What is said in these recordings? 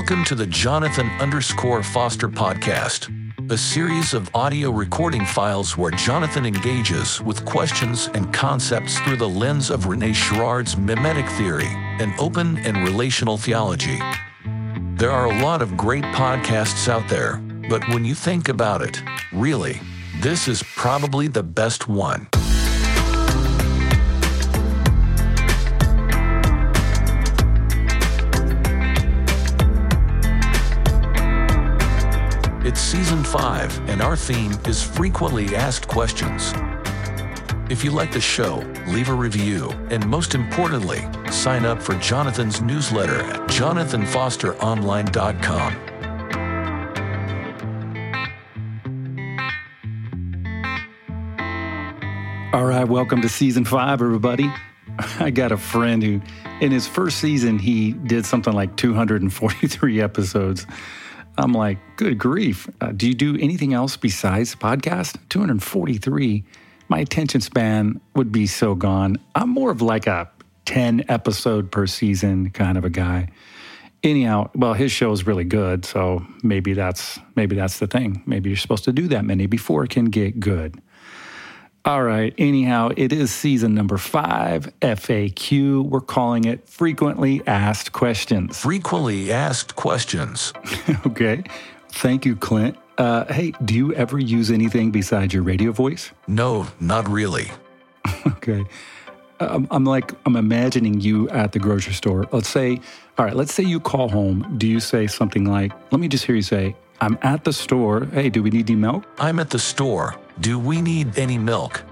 Welcome to the Jonathan underscore Foster podcast, a series of audio recording files where Jonathan engages with questions and concepts through the lens of Rene Girard's mimetic theory and open and relational theology. There are a lot of great podcasts out there, but when you think about it, really, this is probably the best one. Season five, and our theme is frequently asked questions. If you like the show, leave a review, and most importantly, sign up for Jonathan's newsletter at jonathanfosteronline.com. All right, welcome to season five, everybody. I got a friend who, in his first season, he did something like 243 episodes. I'm like, good grief. Uh, do you do anything else besides podcast? 243. My attention span would be so gone. I'm more of like a 10 episode per season kind of a guy. Anyhow, well, his show is really good, so maybe that's maybe that's the thing. Maybe you're supposed to do that many before it can get good. All right. Anyhow, it is season number five, FAQ. We're calling it Frequently Asked Questions. Frequently asked questions. okay. Thank you, Clint. Uh, hey, do you ever use anything besides your radio voice? No, not really. okay. Um, I'm like, I'm imagining you at the grocery store. Let's say, all right, let's say you call home. Do you say something like, let me just hear you say, I'm at the store. Hey, do we need any milk? I'm at the store. Do we need any milk?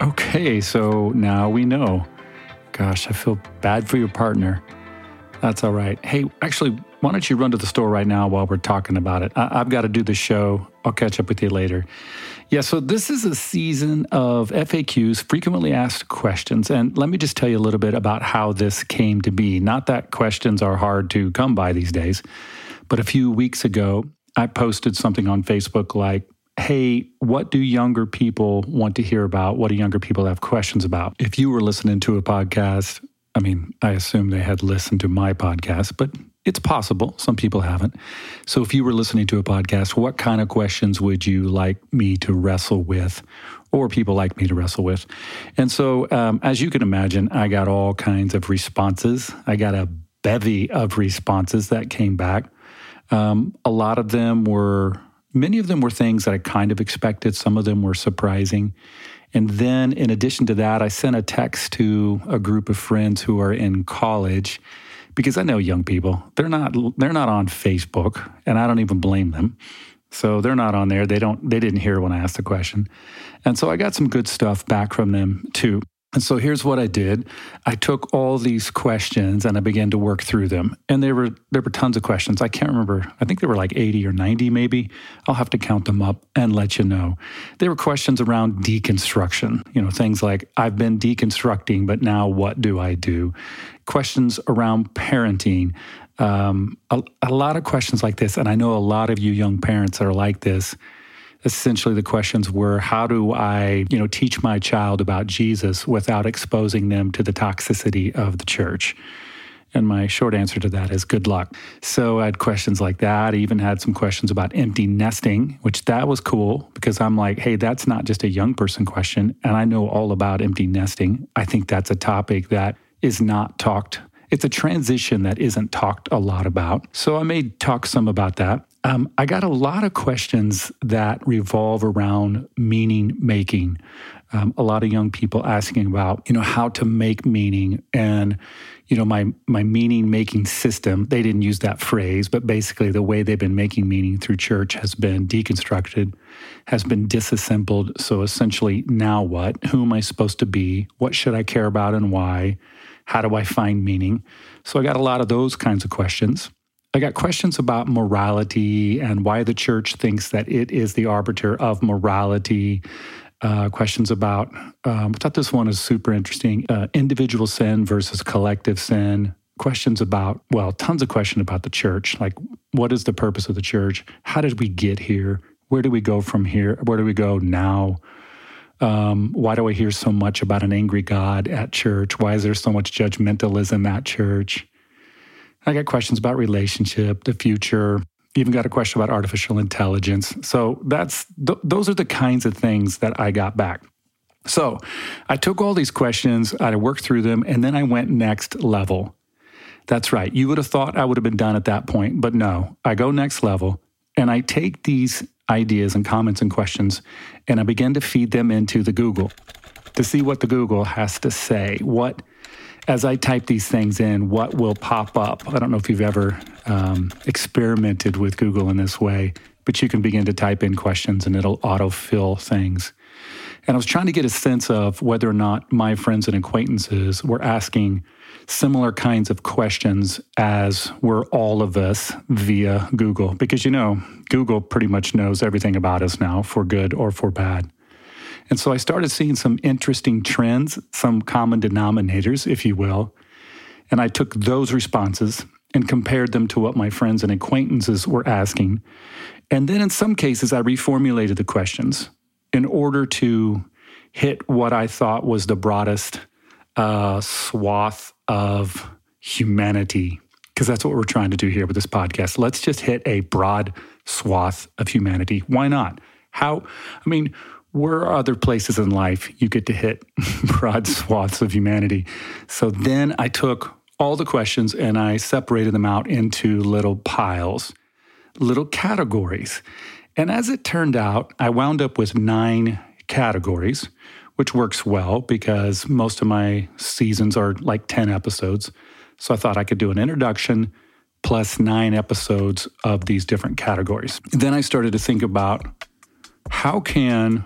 Okay, so now we know. Gosh, I feel bad for your partner. That's all right. Hey, actually, why don't you run to the store right now while we're talking about it? I- have got to do the show. I'll catch up with you later. Yeah, so this is a season of FAQs, frequently asked questions. And let me just tell you a little bit about how this came to be. Not that questions are hard to come by these days, but a few weeks ago, I posted something on Facebook like, hey, what do younger people want to hear about? What do younger people have questions about? If you were listening to a podcast, I mean, I assume they had listened to my podcast, but it's possible. Some people haven't. So if you were listening to a podcast, what kind of questions would you like me to wrestle with? Or people like me to wrestle with. And so, um, as you can imagine, I got all kinds of responses. I got a bevy of responses that came back. Um, a lot of them were Many of them were things that I kind of expected, some of them were surprising. And then, in addition to that, I sent a text to a group of friends who are in college because I know young people. They're not they're not on Facebook, and I don't even blame them. So they're not on there. They don't they didn't hear when I asked the question. And so I got some good stuff back from them too. And so here's what I did. I took all these questions and I began to work through them. And there were there were tons of questions. I can't remember. I think there were like 80 or 90 maybe. I'll have to count them up and let you know. There were questions around deconstruction, you know, things like I've been deconstructing, but now what do I do? Questions around parenting. Um, a, a lot of questions like this. And I know a lot of you young parents are like this essentially the questions were how do I, you know, teach my child about Jesus without exposing them to the toxicity of the church? And my short answer to that is good luck. So I had questions like that. I even had some questions about empty nesting, which that was cool because I'm like, hey, that's not just a young person question. And I know all about empty nesting. I think that's a topic that is not talked. It's a transition that isn't talked a lot about. So I may talk some about that. Um, I got a lot of questions that revolve around meaning making. Um, a lot of young people asking about, you know, how to make meaning and, you know, my my meaning making system. They didn't use that phrase, but basically the way they've been making meaning through church has been deconstructed, has been disassembled. So essentially, now what? Who am I supposed to be? What should I care about and why? How do I find meaning? So I got a lot of those kinds of questions. I got questions about morality and why the church thinks that it is the arbiter of morality. Uh, questions about, um, I thought this one is super interesting uh, individual sin versus collective sin. Questions about, well, tons of questions about the church. Like, what is the purpose of the church? How did we get here? Where do we go from here? Where do we go now? Um, why do I hear so much about an angry God at church? Why is there so much judgmentalism at church? I got questions about relationship, the future, even got a question about artificial intelligence. So that's th- those are the kinds of things that I got back. So I took all these questions, I worked through them, and then I went next level. That's right. You would have thought I would have been done at that point, but no, I go next level and I take these ideas and comments and questions and I begin to feed them into the Google to see what the Google has to say. What, as I type these things in, what will pop up? I don't know if you've ever um, experimented with Google in this way, but you can begin to type in questions and it'll autofill things. And I was trying to get a sense of whether or not my friends and acquaintances were asking similar kinds of questions as were all of us via Google. Because, you know, Google pretty much knows everything about us now, for good or for bad. And so I started seeing some interesting trends, some common denominators, if you will. And I took those responses and compared them to what my friends and acquaintances were asking. And then in some cases, I reformulated the questions in order to hit what I thought was the broadest uh, swath of humanity, because that's what we're trying to do here with this podcast. Let's just hit a broad swath of humanity. Why not? How, I mean, where are other places in life you get to hit broad swaths of humanity? So then I took all the questions and I separated them out into little piles, little categories. And as it turned out, I wound up with nine categories, which works well because most of my seasons are like 10 episodes. So I thought I could do an introduction plus nine episodes of these different categories. Then I started to think about how can,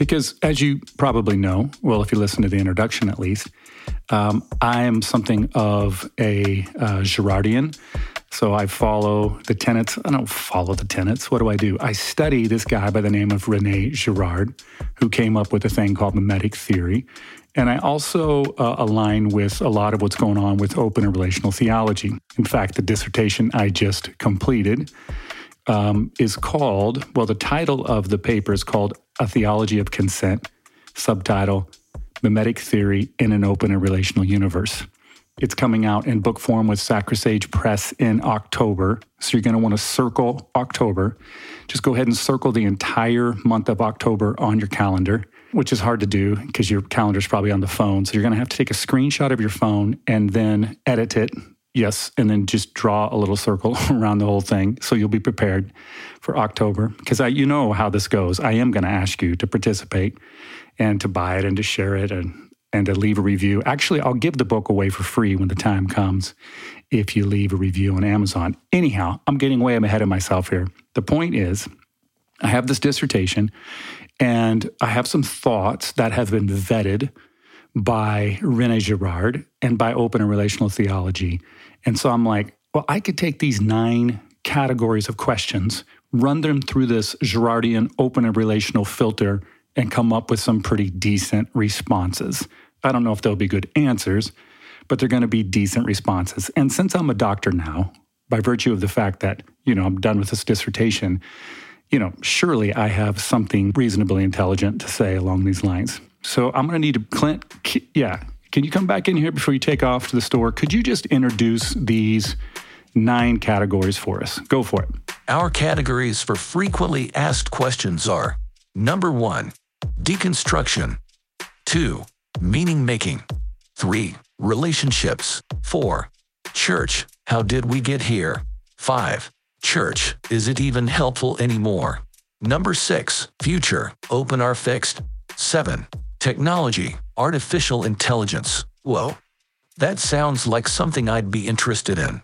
because as you probably know, well, if you listen to the introduction at least, um, I am something of a uh, Girardian. So I follow the tenets. I don't follow the tenets. What do I do? I study this guy by the name of Rene Girard, who came up with a thing called mimetic theory. And I also uh, align with a lot of what's going on with open and relational theology. In fact, the dissertation I just completed um, is called, well, the title of the paper is called A Theology of Consent, subtitle Mimetic Theory in an Open and Relational Universe. It's coming out in book form with SacraSage Press in October. So you're going to want to circle October. Just go ahead and circle the entire month of October on your calendar, which is hard to do because your calendar's probably on the phone. So you're going to have to take a screenshot of your phone and then edit it. Yes, and then just draw a little circle around the whole thing so you'll be prepared for October. Because you know how this goes. I am going to ask you to participate and to buy it and to share it and and to leave a review. Actually, I'll give the book away for free when the time comes if you leave a review on Amazon. Anyhow, I'm getting way ahead of myself here. The point is, I have this dissertation and I have some thoughts that have been vetted by Rene Girard and by open and relational theology. And so I'm like, well, I could take these nine categories of questions, run them through this Girardian open and relational filter, and come up with some pretty decent responses. I don't know if they'll be good answers, but they're going to be decent responses. And since I'm a doctor now, by virtue of the fact that, you know, I'm done with this dissertation, you know, surely I have something reasonably intelligent to say along these lines. So I'm going to need to, Clint, yeah, can you come back in here before you take off to the store? Could you just introduce these nine categories for us? Go for it. Our categories for frequently asked questions are number one, deconstruction, two, meaning making, three, relationships, four, church, how did we get here? Five, church, is it even helpful anymore? Number six, future, open or fixed. Seven, technology, artificial intelligence. Whoa, that sounds like something I'd be interested in.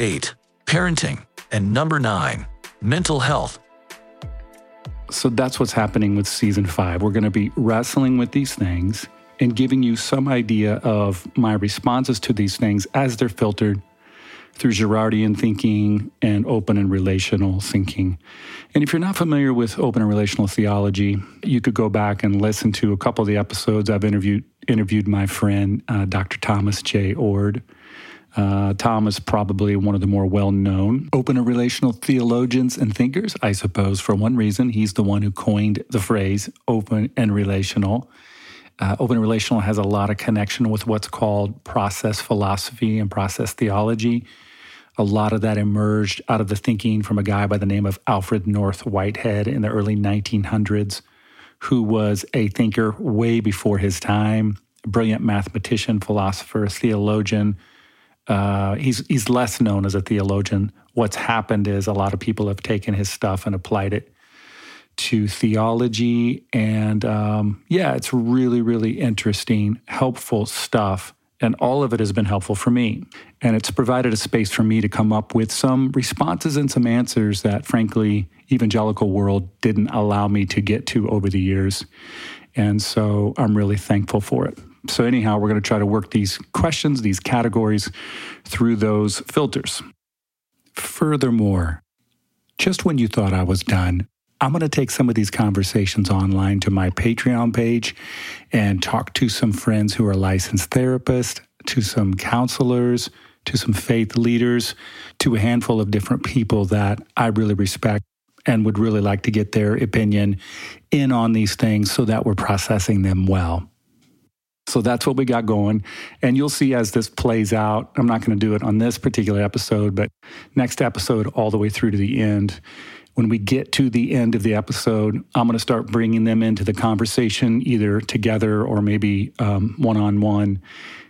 Eight, parenting. And number nine, mental health. So that's what's happening with season five. We're going to be wrestling with these things and giving you some idea of my responses to these things as they're filtered through Girardian thinking and open and relational thinking. And if you're not familiar with open and relational theology, you could go back and listen to a couple of the episodes I've interviewed interviewed my friend uh, Dr. Thomas J. Oord. Uh, Tom is probably one of the more well known open and relational theologians and thinkers, I suppose, for one reason. He's the one who coined the phrase open and relational. Uh, open relational has a lot of connection with what's called process philosophy and process theology. A lot of that emerged out of the thinking from a guy by the name of Alfred North Whitehead in the early 1900s, who was a thinker way before his time, brilliant mathematician, philosopher, theologian. Uh, he's, he's less known as a theologian. What's happened is a lot of people have taken his stuff and applied it to theology. And um, yeah, it's really, really interesting, helpful stuff. And all of it has been helpful for me. And it's provided a space for me to come up with some responses and some answers that, frankly, evangelical world didn't allow me to get to over the years. And so I'm really thankful for it. So, anyhow, we're going to try to work these questions, these categories through those filters. Furthermore, just when you thought I was done, I'm going to take some of these conversations online to my Patreon page and talk to some friends who are licensed therapists, to some counselors, to some faith leaders, to a handful of different people that I really respect and would really like to get their opinion in on these things so that we're processing them well. So that's what we got going. And you'll see as this plays out. I'm not going to do it on this particular episode, but next episode, all the way through to the end when we get to the end of the episode, I'm going to start bringing them into the conversation, either together or maybe one on one,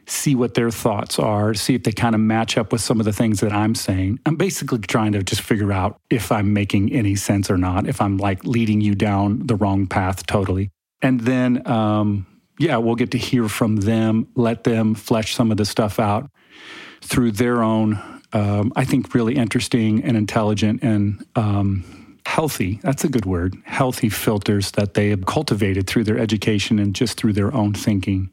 see what their thoughts are, see if they kind of match up with some of the things that I'm saying. I'm basically trying to just figure out if I'm making any sense or not, if I'm like leading you down the wrong path totally. And then, um, yeah, we'll get to hear from them, let them flesh some of the stuff out through their own um, I think, really interesting and intelligent and um, healthy that's a good word healthy filters that they have cultivated through their education and just through their own thinking.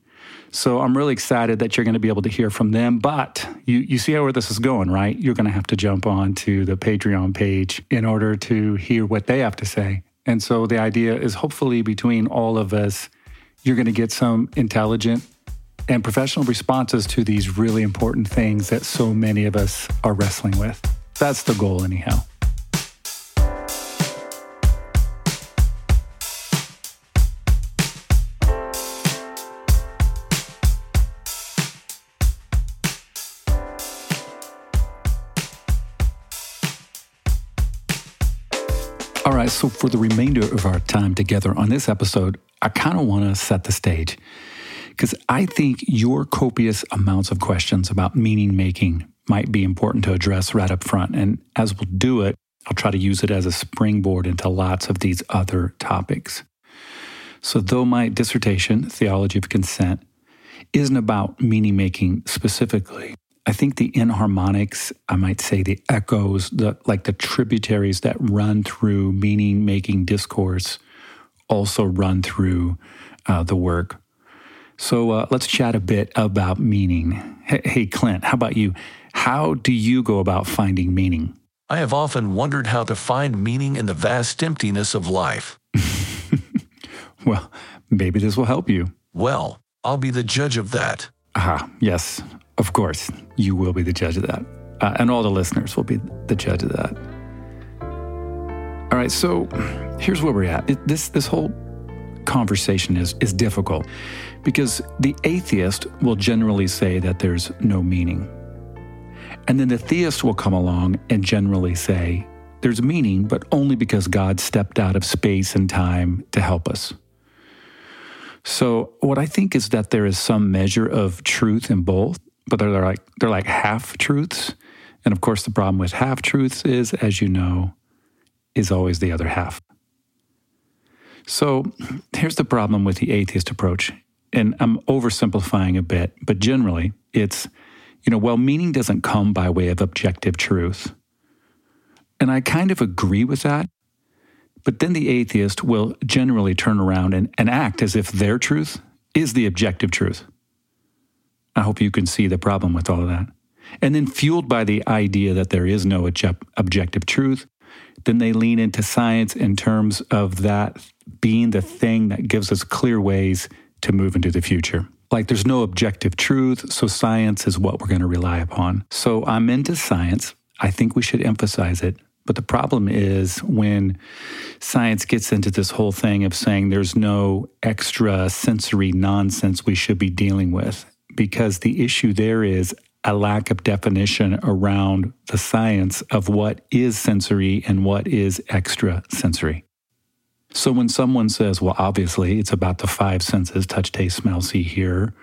So I'm really excited that you're going to be able to hear from them. But you, you see how where this is going, right? You're going to have to jump on to the Patreon page in order to hear what they have to say. And so the idea is hopefully between all of us, you're going to get some intelligent and professional responses to these really important things that so many of us are wrestling with. That's the goal, anyhow. All right, so for the remainder of our time together on this episode, I kind of want to set the stage because I think your copious amounts of questions about meaning making might be important to address right up front. And as we'll do it, I'll try to use it as a springboard into lots of these other topics. So, though my dissertation, Theology of Consent, isn't about meaning making specifically, I think the inharmonics, I might say the echoes, the like the tributaries that run through meaning making discourse also run through uh, the work. So uh, let's chat a bit about meaning. Hey, hey, Clint, how about you? How do you go about finding meaning? I have often wondered how to find meaning in the vast emptiness of life. well, maybe this will help you. Well, I'll be the judge of that. Ah, yes, of course, you will be the judge of that. Uh, and all the listeners will be the judge of that. All right, so here's where we're at. It, this this whole conversation is is difficult because the atheist will generally say that there's no meaning. And then the theist will come along and generally say there's meaning, but only because God stepped out of space and time to help us. So, what I think is that there is some measure of truth in both, but they're like they're like half truths. And of course, the problem with half truths is, as you know, is always the other half. So, here's the problem with the atheist approach and I'm oversimplifying a bit, but generally it's, you know, well, meaning doesn't come by way of objective truth. And I kind of agree with that. But then the atheist will generally turn around and, and act as if their truth is the objective truth. I hope you can see the problem with all of that. And then, fueled by the idea that there is no objective truth, then they lean into science in terms of that being the thing that gives us clear ways to move into the future. Like there's no objective truth, so science is what we're going to rely upon. So I'm into science. I think we should emphasize it. But the problem is when science gets into this whole thing of saying there's no extra sensory nonsense we should be dealing with, because the issue there is a lack of definition around the science of what is sensory and what is extrasensory. So when someone says, well, obviously it's about the five senses touch, taste, smell, see, hear,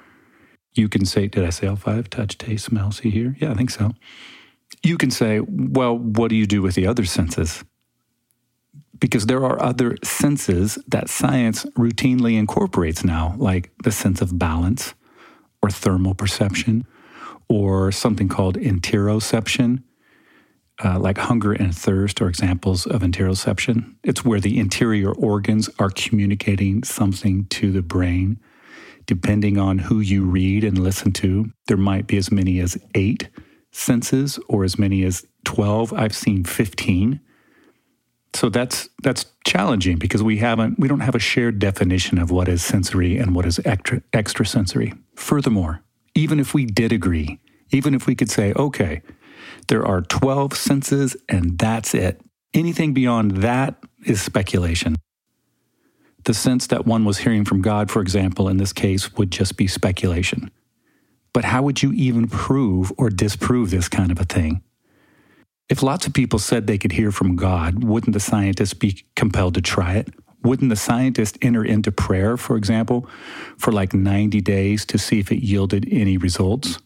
you can say, did I say all five? Touch, taste, smell, see, hear? Yeah, I think so. You can say, well, what do you do with the other senses? Because there are other senses that science routinely incorporates now, like the sense of balance or thermal perception or something called interoception, uh, like hunger and thirst are examples of interoception. It's where the interior organs are communicating something to the brain. Depending on who you read and listen to, there might be as many as eight senses or as many as 12. I've seen 15. So that's that's challenging because we haven't we don't have a shared definition of what is sensory and what is extra extrasensory. Furthermore, even if we did agree, even if we could say, okay, there are 12 senses and that's it. Anything beyond that is speculation. The sense that one was hearing from God, for example, in this case, would just be speculation. But how would you even prove or disprove this kind of a thing? If lots of people said they could hear from God, wouldn't the scientist be compelled to try it? Wouldn't the scientist enter into prayer, for example, for like 90 days to see if it yielded any results,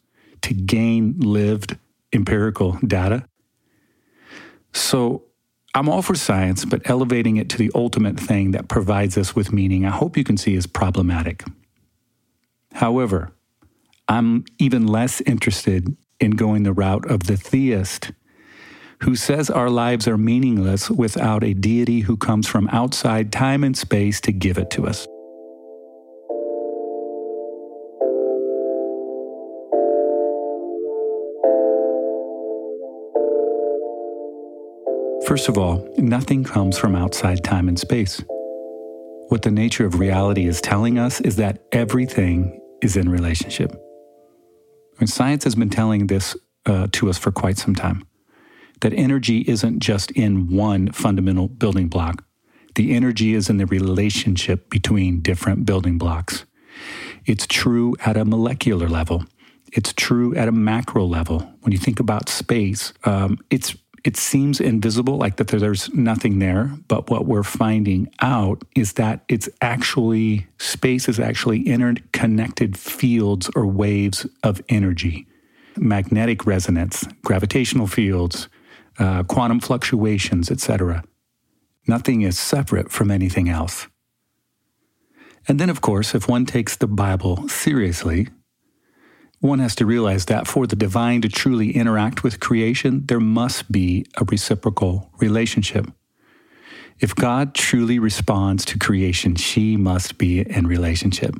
to gain lived empirical data? So I'm all for science, but elevating it to the ultimate thing that provides us with meaning, I hope you can see is problematic. However, I'm even less interested in going the route of the theist who says our lives are meaningless without a deity who comes from outside time and space to give it to us. First of all, nothing comes from outside time and space. What the nature of reality is telling us is that everything is in relationship. And science has been telling this uh, to us for quite some time that energy isn't just in one fundamental building block. The energy is in the relationship between different building blocks. It's true at a molecular level. It's true at a macro level. When you think about space, um, it's it seems invisible, like that there's nothing there. But what we're finding out is that it's actually space is actually interconnected fields or waves of energy, magnetic resonance, gravitational fields, uh, quantum fluctuations, etc. Nothing is separate from anything else. And then, of course, if one takes the Bible seriously, one has to realize that for the divine to truly interact with creation, there must be a reciprocal relationship. If God truly responds to creation, she must be in relationship.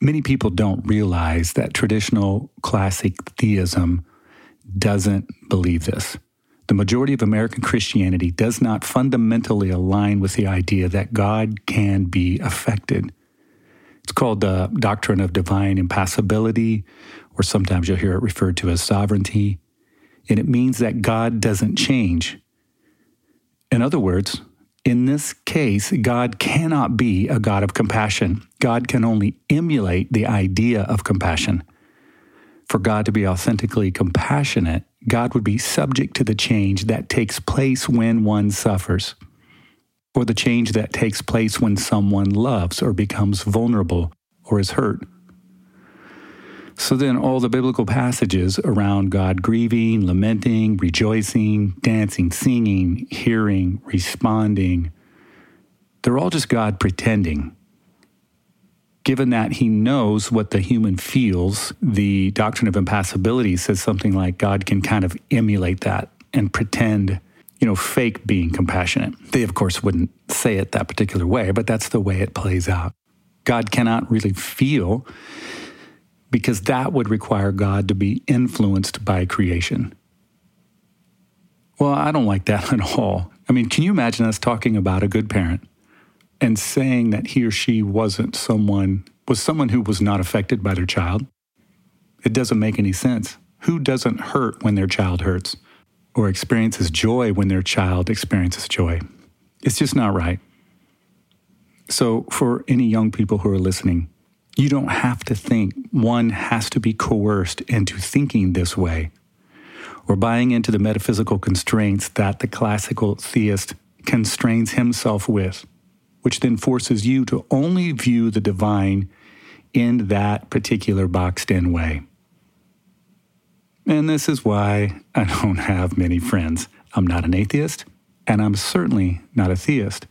Many people don't realize that traditional classic theism doesn't believe this. The majority of American Christianity does not fundamentally align with the idea that God can be affected. It's called the doctrine of divine impassibility, or sometimes you'll hear it referred to as sovereignty. And it means that God doesn't change. In other words, in this case, God cannot be a God of compassion. God can only emulate the idea of compassion. For God to be authentically compassionate, God would be subject to the change that takes place when one suffers, or the change that takes place when someone loves or becomes vulnerable or is hurt. So then, all the biblical passages around God grieving, lamenting, rejoicing, dancing, singing, hearing, responding, they're all just God pretending given that he knows what the human feels, the doctrine of impassibility says something like God can kind of emulate that and pretend, you know, fake being compassionate. They, of course, wouldn't say it that particular way, but that's the way it plays out. God cannot really feel because that would require God to be influenced by creation. Well, I don't like that at all. I mean, can you imagine us talking about a good parent and saying that he or she wasn't someone, was someone who was not affected by their child. It doesn't make any sense. Who doesn't hurt when their child hurts or experiences joy when their child experiences joy? It's just not right. So, for any young people who are listening, you don't have to think one has to be coerced into thinking this way or buying into the metaphysical constraints that the classical theist constrains himself with, which then forces you to only view the divine in that particular boxed in way. And this is why I don't have many friends. I'm not an atheist, and I'm certainly not a theist.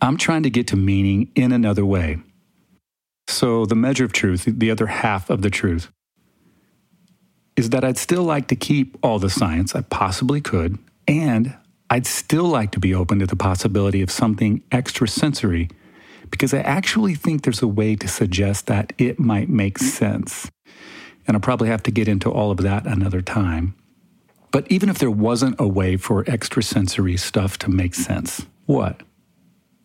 I'm trying to get to meaning in another way. So, the measure of truth, the other half of the truth, is that I'd still like to keep all the science I possibly could, and I'd still like to be open to the possibility of something extrasensory because I actually think there's a way to suggest that it might make sense. And I'll probably have to get into all of that another time. But even if there wasn't a way for extrasensory stuff to make sense, what?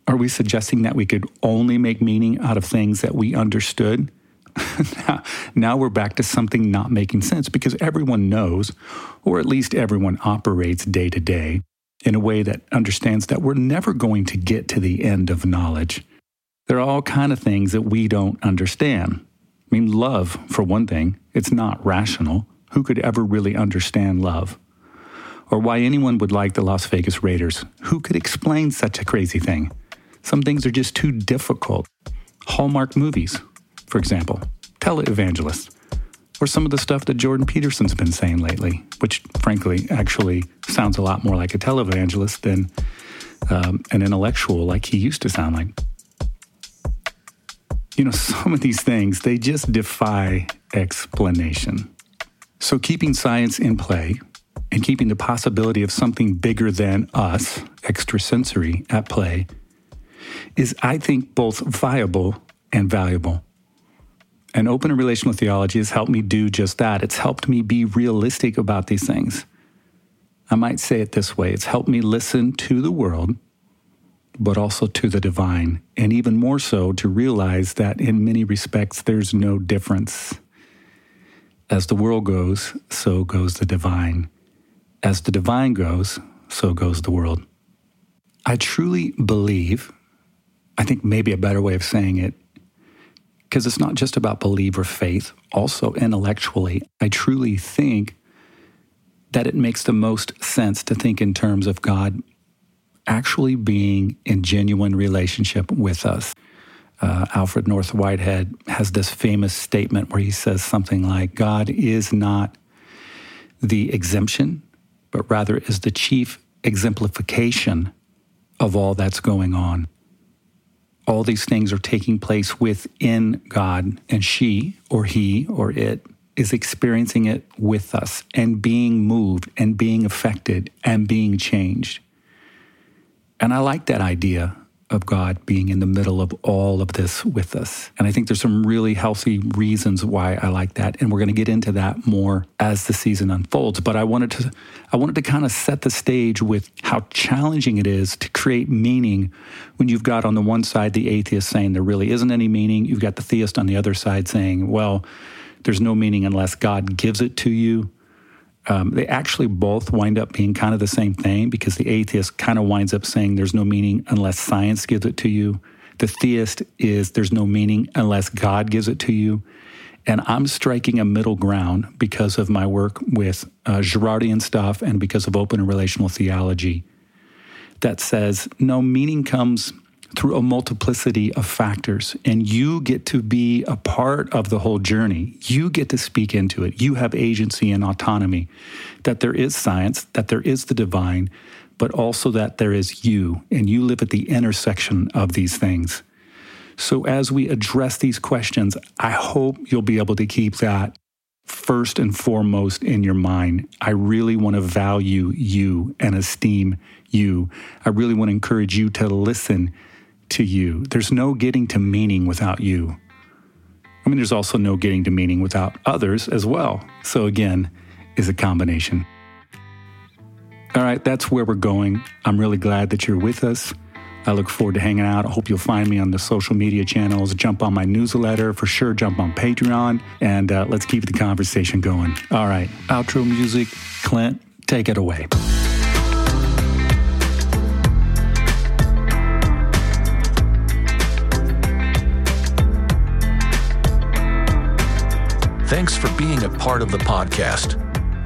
Are we suggesting that we could only make meaning out of things that we understood? now, we're back to something not making sense because everyone knows, or at least everyone operates day to day in a way that understands that we're never going to get to the end of knowledge. There are all kind of things that we don't understand. I mean, love, for one thing, it's not rational. Who could ever really understand love? Or why anyone would like the Las Vegas Raiders? Who could explain such a crazy thing? Some things are just too difficult. Hallmark movies, for example, televangelists, or some of the stuff that Jordan Peterson's been saying lately, which frankly actually sounds a lot more like a televangelist than um, an intellectual like he used to sound like. You know, some of these things, they just defy explanation. So, keeping science in play and keeping the possibility of something bigger than us, extrasensory, at play, is, I think, both viable and valuable. And open and relational theology has helped me do just that. It's helped me be realistic about these things. I might say it this way it's helped me listen to the world, but also to the divine, and even more so to realize that in many respects there's no difference. As the world goes, so goes the divine. As the divine goes, so goes the world. I truly believe, I think maybe a better way of saying it because it's not just about belief or faith, also intellectually. I truly think that it makes the most sense to think in terms of God actually being in genuine relationship with us. Uh, Alfred North Whitehead has this famous statement where he says something like, God is not the exemption, but rather is the chief exemplification of all that's going on all these things are taking place within God, and she or he or it is experiencing it with us and being moved and being affected and being changed. And I like that idea of God being in the middle of all of this with us. And I think there's some really healthy reasons why I like that. And we're going to get into that more as the season unfolds. But I wanted to I wanted to kind of set the stage with how challenging it is to create meaning when you've got on the one side the atheist saying there really isn't any meaning, you've got the theist on the other side saying, well, there's no meaning unless God gives it to you um, they actually both wind up being kind of the same thing because the atheist kind of winds up saying there's no meaning unless science gives it to you. The theist is there's no meaning unless God gives it to you. And I'm striking a middle ground because of my work with uh, Girardian stuff and because of open and relational theology that says no meaning comes through a multiplicity of factors. And you get to be a part of the whole journey. You get to speak into it. You have agency and autonomy. That there is science, that there is the divine, but also that there is you, and you live at the intersection of these things. So, as we address these questions, I hope you'll be able to keep that first and foremost in your mind. I really want to value you and esteem you. I really want to encourage you to listen to you. There's no getting to meaning without you. I mean, there's also no getting to meaning without others as well. So, again, is a combination. All right, that's where we're going. I'm really glad that you're with us. I look forward to hanging out. I hope you'll find me on the social media channels. Jump on my newsletter for sure. Jump on Patreon and uh, let's keep the conversation going. All right, outro music. Clint, take it away. Thanks for being a part of the podcast.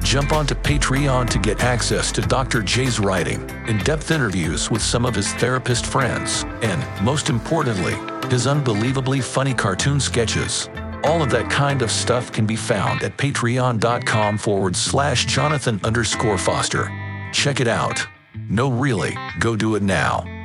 Jump onto Patreon to get access to Dr. J's writing, in depth interviews with some of his therapist friends, and, most importantly, his unbelievably funny cartoon sketches. All of that kind of stuff can be found at patreon.com forward slash Jonathan underscore Foster. Check it out. No, really, go do it now.